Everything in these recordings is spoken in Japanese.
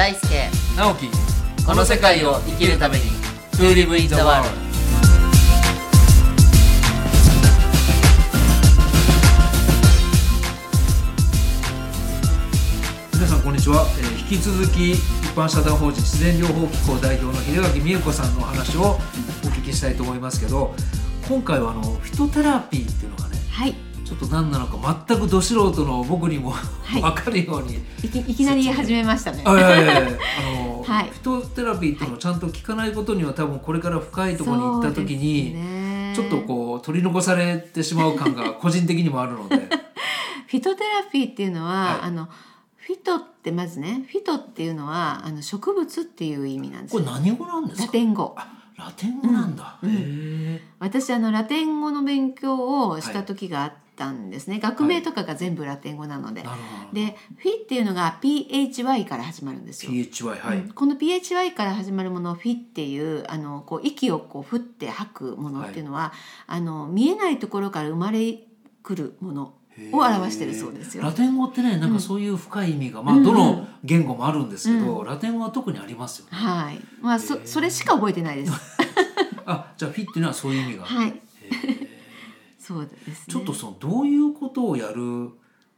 大輔。直樹。この世界を生きるために。To live in the world 皆さんこんにちは、えー引き続き一般社団法人自然療法機構代表の秀垣美恵子さんのお話をお聞きしたいと思いますけど今回はあのフィトテラピーっていうのがねはいちょっと何なのか全くど素人の僕にも、い。分かるように。いきいきなり始めましたね。あの、はい。フィトテラピーっていうのをちゃんと聞かないことには多分これから深いところに行った時に、ちょっとこう取り残されてしまう感が 個人的にもあるので。フィトテラピーっていうのは、はい。あのフィトってまずねフィトっていうのはあの植物っていう意味なんですよ。これ何語なんですか？ラテン語。あラテン語なんだ、うんへえ私あのラテン語の勉強をした時があったんですね、学名とかが全部ラテン語なので、なるほどでフィっていうのが PHY から始まるんですよ、PHY はい、うん。この PHY から始まるものをフィっていうあのこう息をこう振って吐くものっていうのは、あの見えないところから生まれくるものを表してるそうですよ。ラ。テン語ってねなんかそういう深い意味が、まあうん。どの言語もあるんですけど、うラテン語は特にありますよね。はい、まあそそれしか覚えてないです。あじゃあフィっていうのはそういう意味がはい、そうですね。ちょっとそのどういうことをやる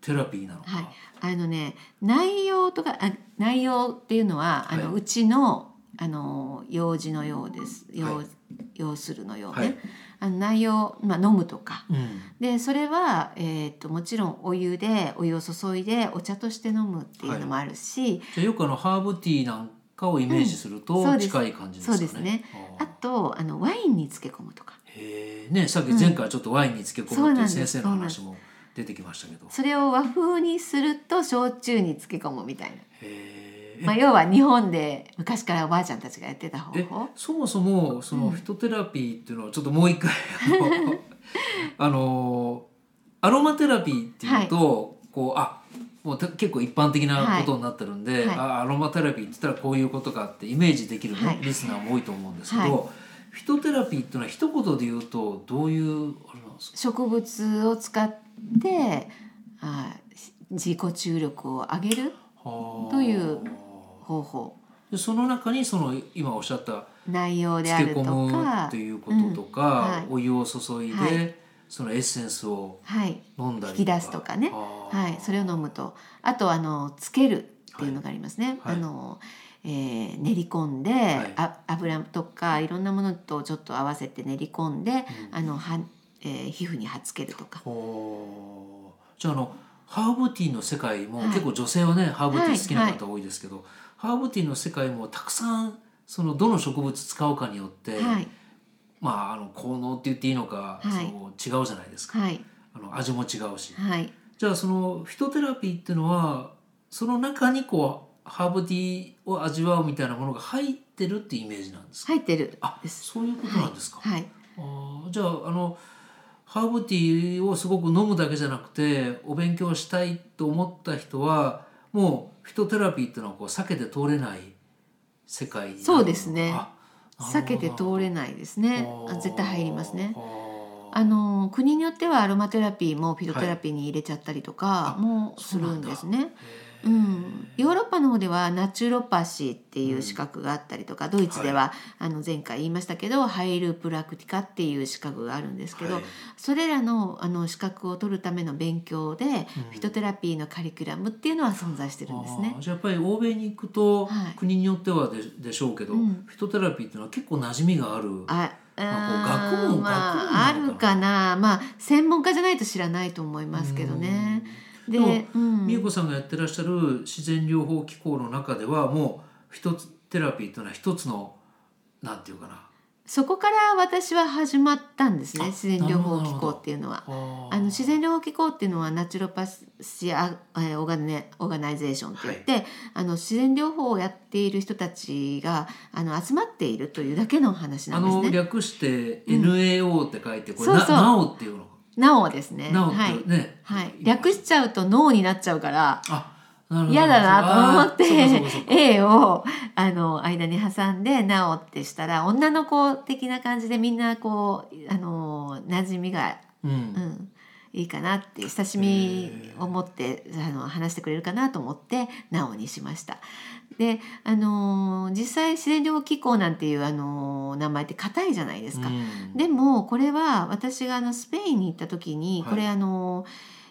テラピーなのか、はい、あのね内容とかあ内容っていうのはあの、はいうちのあの用事のようです。要、はい。要するのようね。はい。あの内容まあ飲むとか。うん。でそれは、えー、ともちろんお湯でお湯を注いでお茶として飲むっていうのもあるし、じゃあよくあのハーブティーなんかをイメージするうん。と近い感じですかね。そうですね。ああとあのワインに漬け込むとかへえねさっき前回ちょっとワインに漬け込むっていう先生の話も出てきましたけど。それを和風にすると焼酎に漬け込むみたいな、まあ、要は日本で昔からおばあちゃんたちがやってた方え法そもそもそのうん。フィトテラピーっていうのはちょっともう一回あの あのアロマテラピーっていうと、こうあもうて結構一般的なことになってるんで、はい。はい。あアロマテラピーって言ったらこういうことかってイメージできる、ねはい。リスナーも多いと思うんですけど、はいフィトテラピーっていうのは一言で言うとどういうあれなんですか？植物を使ってあ自己注力を上げるはあ。という方法。でその中にその今おっしゃった内容であ漬けると込むかっていうこととか、うん。はい。お湯を注いで、はい。そのエッセンスをはい。飲んだり引き出すとかね。はい、それを飲むと。あとあのつけるっていうのがありますね、はい。あのえー練り込んで、い。あ油とかいろんなものとちょっと合わせて練り込んで、うん。あのは、えー皮膚に貼っつけるとか。ほう。じゃああのハーブティーの世界も、はい。結構女性はねハーブティー好きなはい方多いですけど、ハーブティーの世界もたくさんそのどの植物使うかによって、はい。まああの効能って言っていいのか、はい。その違うじゃないですか、はい。あの味も違うし、はい。じゃあそのフィトテラピーっていうのはその中にこうハーブティーを味わうみたいなものが入ってるってイメージなんですか、入ってる。あです。そういうことなんですか、はい。あーじゃああのハーブティーをすごく飲むだけじゃなくてお勉強したいと思った人はもうフィトテラピーっていうのはこう避けて通れない世界そうですね。あ避けて通れないですね。あ絶対入りますね。ああの国によってはアロマテラピーもフィトテラピーに入れちゃったりとかあもするんですね。ーへーうん、ヨーロッパの方ではナチュロパシーっていう資格があったりとか、ドイツでは、あの前回言いましたけどハイルプラクティカっていう資格があるんですけど、はい。それらのあの資格を取るための勉強で、フィトテラピーのカリキュラムっていうのは存在してるんですね。じゃあやっぱり欧米に行くと、はい。国によってはででしょうけど、うん。フィトテラピーっていうのは結構馴染みがある。あまあ学問まあ、あるかな。まあ専門家じゃないと知らないと思いますけどね。ででもうん。美栄子さんがやってらっしゃる自然療法機構の中ではもうフィトテラピーというのは一つのなんていうかな。そこから私は始まったんですあね自然療法機構っていうのは。ああの自然療法機構っていうのはナチュロパシア、えーオガネオーガナイゼーションって言って、あの自然療法をやっている人たちがあの集まっているというだけの話なんですね。略して NAO って書いてこれ、そうそう。ななおっていうのなおですね。なおはい、ね、はい、略しちゃうと脳になっちゃうから。嫌だなと思って A をあの間に挟んで「なお」ってしたら女の子的な感じでみんなこうあの馴染みが、うん。うん、いいかなって親しみを持ってあの話してくれるかなと思って「なお」にしました。であのー実際自然療法機構なんていう、あのー名前って硬いじゃないですか。うんでもこれは私があのスペインに行った時にはいこれあの、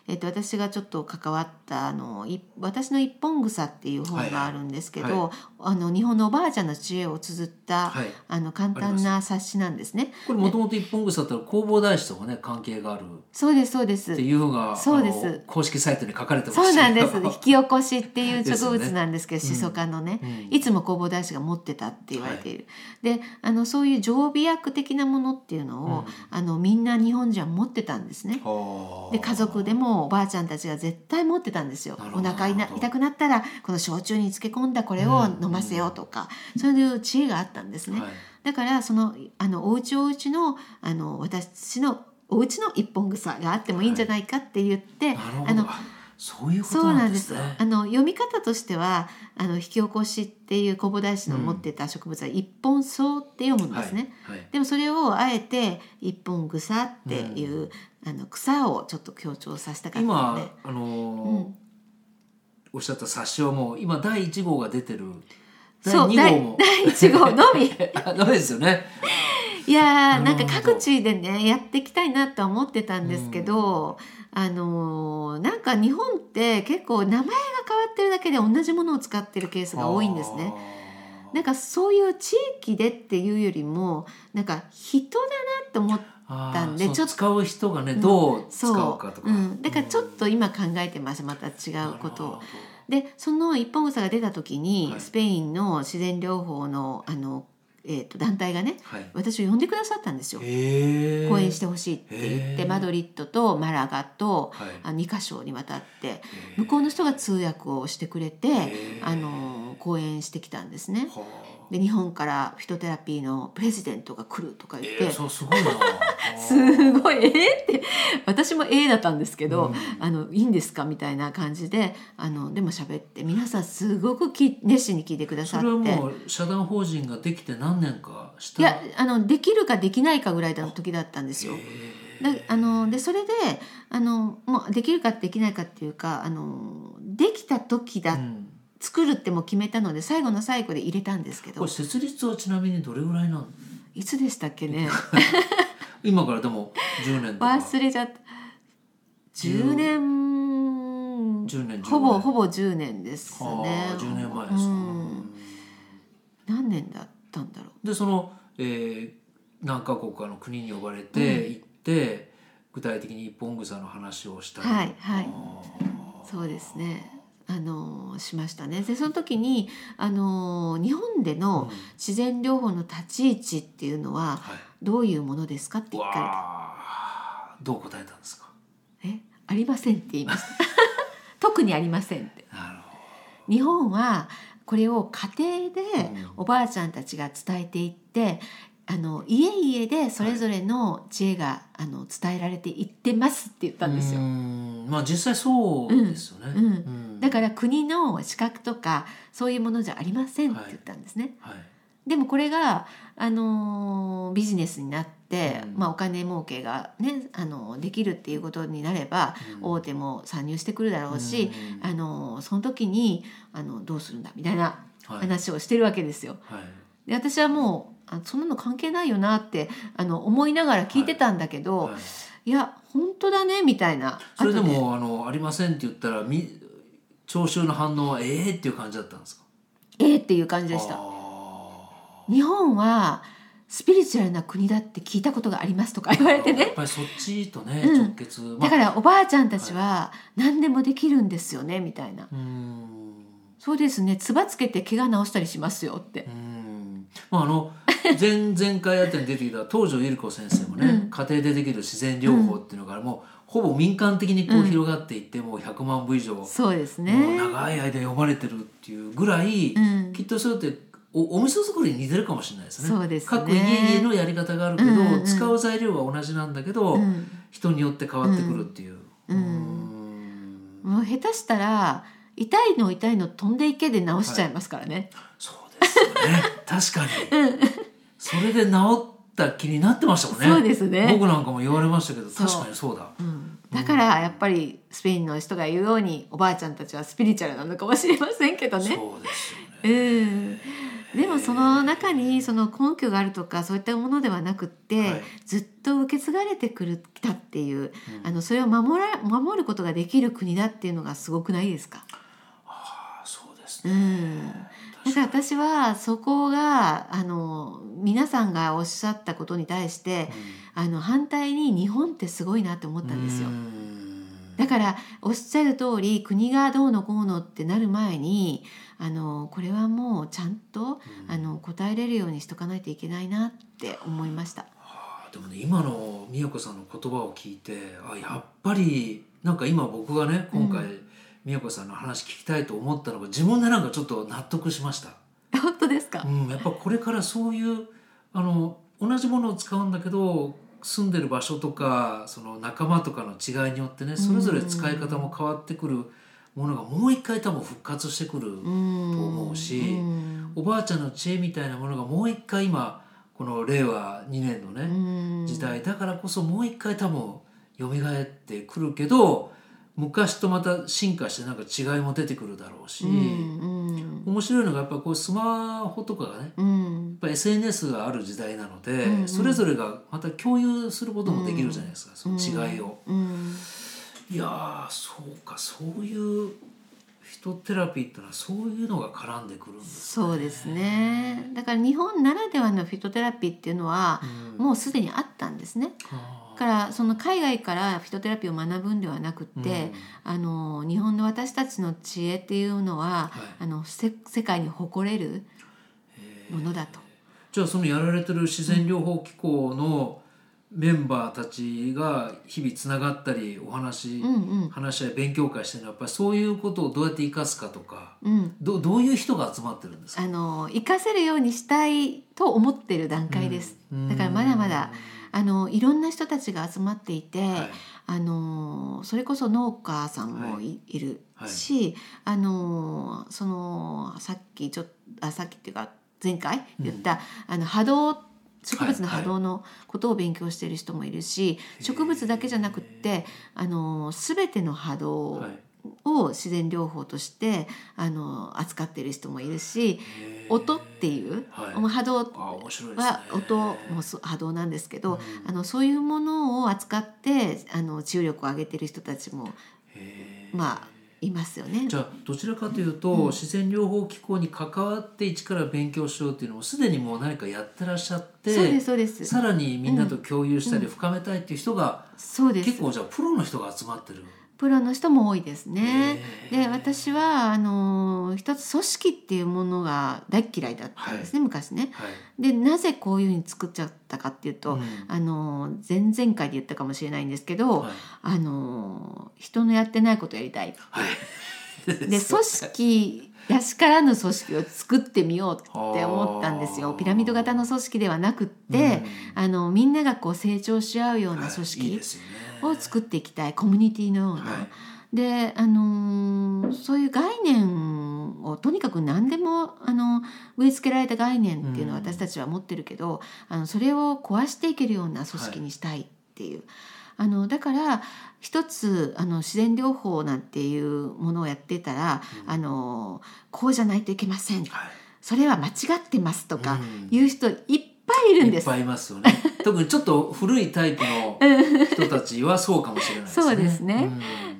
えっと私がちょっと関わったあのい私の一本草っていう本があるんですけど、はい。はあの日本のおばあちゃんの知恵を綴った、はい。あの簡単な冊子なんですね。これもともと一本草ってのは弘法大師ともね関係がある。そうですそうです。って。いうのがそうです。公式サイトに書かれてましたそうなんです。引き起こしっていう植物なんですけど、シソ科のね、うん。いつも弘法大師が持ってたって言われている。で、あのそういう常備薬的なものっていうのを、うん。あのみんな日本人は持ってたんですね。はあ。で家族でもおばあちゃんたちが絶対持ってたんですよ。お腹いな痛くなったらこの焼酎に漬け込んだこれを飲ませようとか、そういう知恵があったんですね。はい。だからそのあのお家お家のあの私のお家の一本草があってもいいんじゃないかって言って、なるほど。あのそういうことそうななんんです。ね。あの読み方としてはあの引き起こしっていう弘法大師の持ってた植物は一本草って読むんですね。はいはい。でもそれをあえて一本草っていう、あの草をちょっと強調させたかったの今で。あのーうん。おっしゃった冊子はもう今第1号が出てる。第そう2号も。第第一号のみ。あダメですよねいやーなんか各地でねやっていきたいなとは思ってたんですけど、あのーなんか日本って結構名前が変わってるだけで同じものを使ってるケースが多いんですね。なんかそういう地域でっていうよりもなんか人だなって思ったんでちょっと使う人がねどう使そううかとか、う。ん、だからちょっと今考えてます。また違うことを。でその一本草が出た時に、はい。スペインの自然療法のあの、えー、と団体がねはい。私を呼んでくださったんですよ。講演してほしいって言ってマドリッドとマラガとはい。あ2カ所にわたって向こうの人が通訳をしてくれてあの講演してきたんですね。はで日本からフィトテラピーのプレジデントが来るとかあ言って、えー、そうすごいな。すごいえーって私も A だったんですけど、うん。あのいいんですかみたいな感じであのでも喋って皆さんすごくき熱心に聞いてくださそって。れはもう社団法人ができて何年かした？いやあのできるかできないかぐらいの時だったんですよ。だあのでそれであのもうできるかできないかっていうかあのできた時だ、うん作るってもう決めたので最後の最後で入れたんですけど。これ設立はちなみにどれぐらいなのいつでしたっけね？今からでも10年とか。忘れちゃった。10年。10年15年。ほぼほぼ10年ですね。はあ10年前ですか、うん。何年だったんだろう。でその、えー何カ国かの国に呼ばれて行って、具体的に一本草の話をしたり。はいはい。あそうですねあのしましたね。でその時にあの日本でーのうん。自然療法の立ち位置っていうのははい。どういうものですかって聞かわあどう答えたんですか？れて「えありません」って言いました。特にありませんって。日本はこれを家庭でうん。おばあちゃんたちが伝えていってあの家々でそれぞれの知恵が、あの伝えられていってますって言ったんですよまあ実際そうですよね、うん。うん。だから国の資格とかそういうものじゃありませんって言ったんですね。はい。でもこれが、あのービジネスになって、うん。まあ、お金儲けがね、あのできるっていうことになれば、うん。大手も参入してくるだろうし、うん。あのーその時にあのどうするんだみたいなはい。話をしてるわけですよ。はい。で私はもうあそんなの関係ないよなってあの思いながら聞いてたんだけど、はいい、や本当だねみたいな。それで後もあのありませんって言ったらみ聴衆の反応はええっていう感じだったんですか？ええっていう感じでした。あ日本はスピリチュアルな国だって聞いたことがありますとか言われてやっねぱりそっちとね、うん。直結まあだからおばあちゃんたちは何でもできるんですよねみたいな。そうですねつばつけて怪我治したりしますよって。うーんまああの 前前回あたりに出てきた東條百合子先生もね、うん。家庭でできる自然療法っていうのがもうほぼ民間的にこううん広がっていって、もう100万部以上、そうですもうね長い間読まれてるっていうぐらい、うん。きっとそれっておお味噌作りに似てるかもしれないですね。そうですね。各家々のやり方があるけど、うんうんうん。使う材料は同じなんだけど、うん。人によって変わってくるっていう。うん。うーん。もう下手したら痛いの痛いの飛んでいけで治しちゃいますからね、そうね。確かに。それで治った気になってましたもんね。そうですね。僕なんかも言われましたけど、確かにそうだ。うん。だからやっぱりスペインの人が言うようにおばあちゃんたちはスピリチュアルなのかもしれませんけどね。そうですよね。うん、でもその中にその根拠があるとかそういったものではなくって、はい。ずっと受け継がれてくるきたっていう、あのそれを守ら守ることができる国だっていうのがすごくないですか、あそうですうね、ん、だから私はそこがあの皆さんがおっしゃったことに対して、あの反対に日本ってすごいなって思ったんですよ。だからおっしゃる通り国がどうのこうのってなる前にあのこれはもうちゃんと、あの答えれるようにしとかないといけないなって思いました。あでもね今の美代子さんの言葉を聞いてあやっぱりなんか今僕がね今回、美代子さんの話聞きたいと思ったのが自分でなんかちょっと納得しました。本当ですか、うん、やっぱこれからそういうあの同じものを使うんだけど住んでる場所とかその仲間とかの違いによってねそれぞれ使い方も変わってくるものがもう一回多分復活してくると思うしうんおばあちゃんの知恵みたいなものがもう一回今この令和2年のねうん。時代だからこそもう一回多分蘇ってくるけど昔とまた進化してなんか違いも出てくるだろうし。うん面白いのがやっぱこうスマホとかがねうんやっぱ SNS がある時代なので、うんうんそれぞれがまた共有することもできるじゃないですか、その違いを。うんいやーそうかそういうフィトテラピーってのはそういうのが絡んでくるんですそうですね。だから日本ならではのフィトテラピーっていうのは、もうすでにあったんですね。からその海外からフィトテラピーを学ぶんではなくって、あの日本の私たちの知恵っていうのは、はい。あのせ世界に誇れるものだと。じゃあそのやられてる自然療法機構のメンバーたちが日々つながったりお話、うんうん。話し合い勉強会してるのはやっぱりそういうことをどうやって生かすかとかうん、どどういう人が集まってるんですか？あの活かせるようにしたいと思ってる段階です。うん。だからまだまだあのいろんな人たちが集まっていて、はい。あのそれこそ農家さんもい,、い、るし、あのそのさっきちょっあさっきっていうか前回言った、あの波動植物の波動のことを勉強している人もいるし、植物だけじゃなくってあの全ての波動はい。を自然療法としてあの扱っている人もいるし音っていう、はい。波動は音も波動なんですけど、あのそういうものを扱ってあの治癒力を上げてる人たちもまあいますよね。じゃあどちらかというと、自然療法機構に関わって一から勉強しようっていうのもすでにもう何かやってらっしゃってそうですそうです。さらにみんなと共有したり深めたいっていう人が、そうです。結構じゃあプロの人が集まってる。プロの人も多いですね。で私はあの一つ組織っていうものが大っ嫌いだったんですね、昔ね。はい。でなぜこういうふうに作っちゃったかっていうと、うん。あの前々回で言ったかもしれないんですけど、はい。あの人のやってないことやりたい。はい、で 組織らしからぬ組織を作ってみようって思ったんですよ。ピラミッド型の組織ではなくって、あのみんながこう成長し合うような組はいいを作っていきたいコミュニティのような。はいで、あのーそういう概念をとにかく何でもあの植え付けられた概念っていうのはうん私たちは持ってるけど、あのそれを壊していけるような組織にしたいっていう。あのだから一つあの自然療法なんていうものをやってたら、あのこうじゃないといけませんはいそれは間違ってますとかうんいう人いっぱいいるんです。いっぱいいますよね特にちょっと古いタイプの人たちはそうかもしれないですね。そうですね。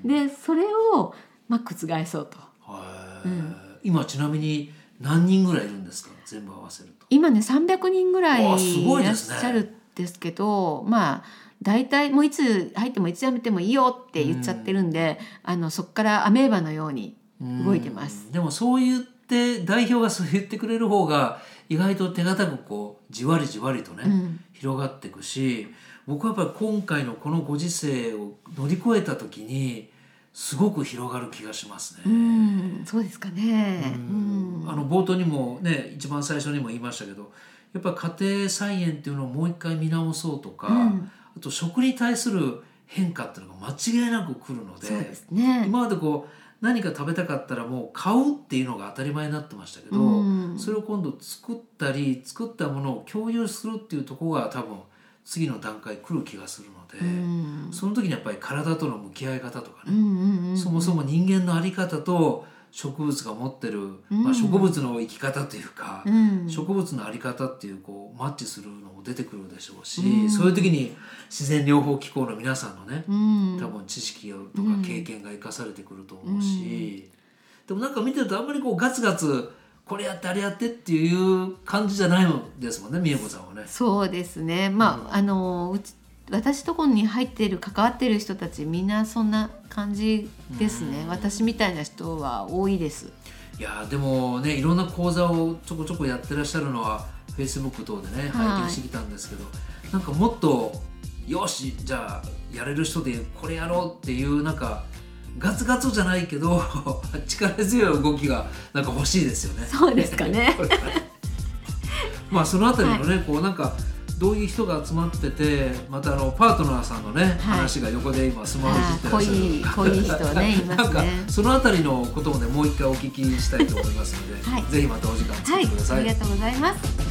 うん。でそれを、まあ、覆そうと。はい今ちなみに何人ぐらいいるんですか？全部合わせると。今ね300人ぐらいいいらっしゃるんですけどまあ大体もういつ入ってもいつ辞めてもいいよって言っちゃってるんで、あのそこからアメーバのように動いてます。うん。でもそう言って代表がそう言ってくれる方が意外と手堅くこうじわりじわりとね、うん広がっていくし僕はやっぱり今回のこのご時世を乗り越えた時にすごく広がる気がしますね。うん、そうですかね。ううんんあの冒頭にもね一番最初にも言いましたけどやっぱ家庭菜園っていうのをもう一回見直そうとか、うんあと食に対する変化っていうのが間違いなく来るのでね。今までこう何か食べたかったらもう買うっていうのが当たり前になってましたけど、うん。それを今度作ったり作ったものを共有するっていうところが多分次の段階来る気がするので、うん。その時にやっぱり体との向き合い方とかね、そもそも人間の在り方と植物が持ってる、うん。まあ、植物の生き方というか、うん。植物の在り方っていうこうマッチするのも出てくるでしょうし、うん。そういう時に自然療法機構の皆さんのね、うん。多分知識とか経験が生かされてくると思うし、でもなんか見てるとあんまりこうガツガツこれやってあれやってっていう感じじゃないのですもんね美恵子さんはね。そうですね。まあ、あのうち私とこに入っている関わっている人たちみんなそんな感じですね、うん。私みたいな人は多いです。いやーでもねいろんな講座をちょこちょこやってらっしゃるのはフェイスブック等でねはい。拝見してきたんですけど、なんかもっとよしじゃあやれる人でこれやろうっていうなんかガツガツじゃないけど 力強い動きがなんか欲しいですよね。そうですかね。まあそのあたりのね、こうなんかどういう人が集まっててまたあのパートナーさんのね、話が横で今スマホいじってらっしゃる。濃い濃い人ね いますね。なんかそのあたりのこともねもう一回お聞きしたいと思いますので、はい。ぜひまたお時間作はいってください。ありがとうございます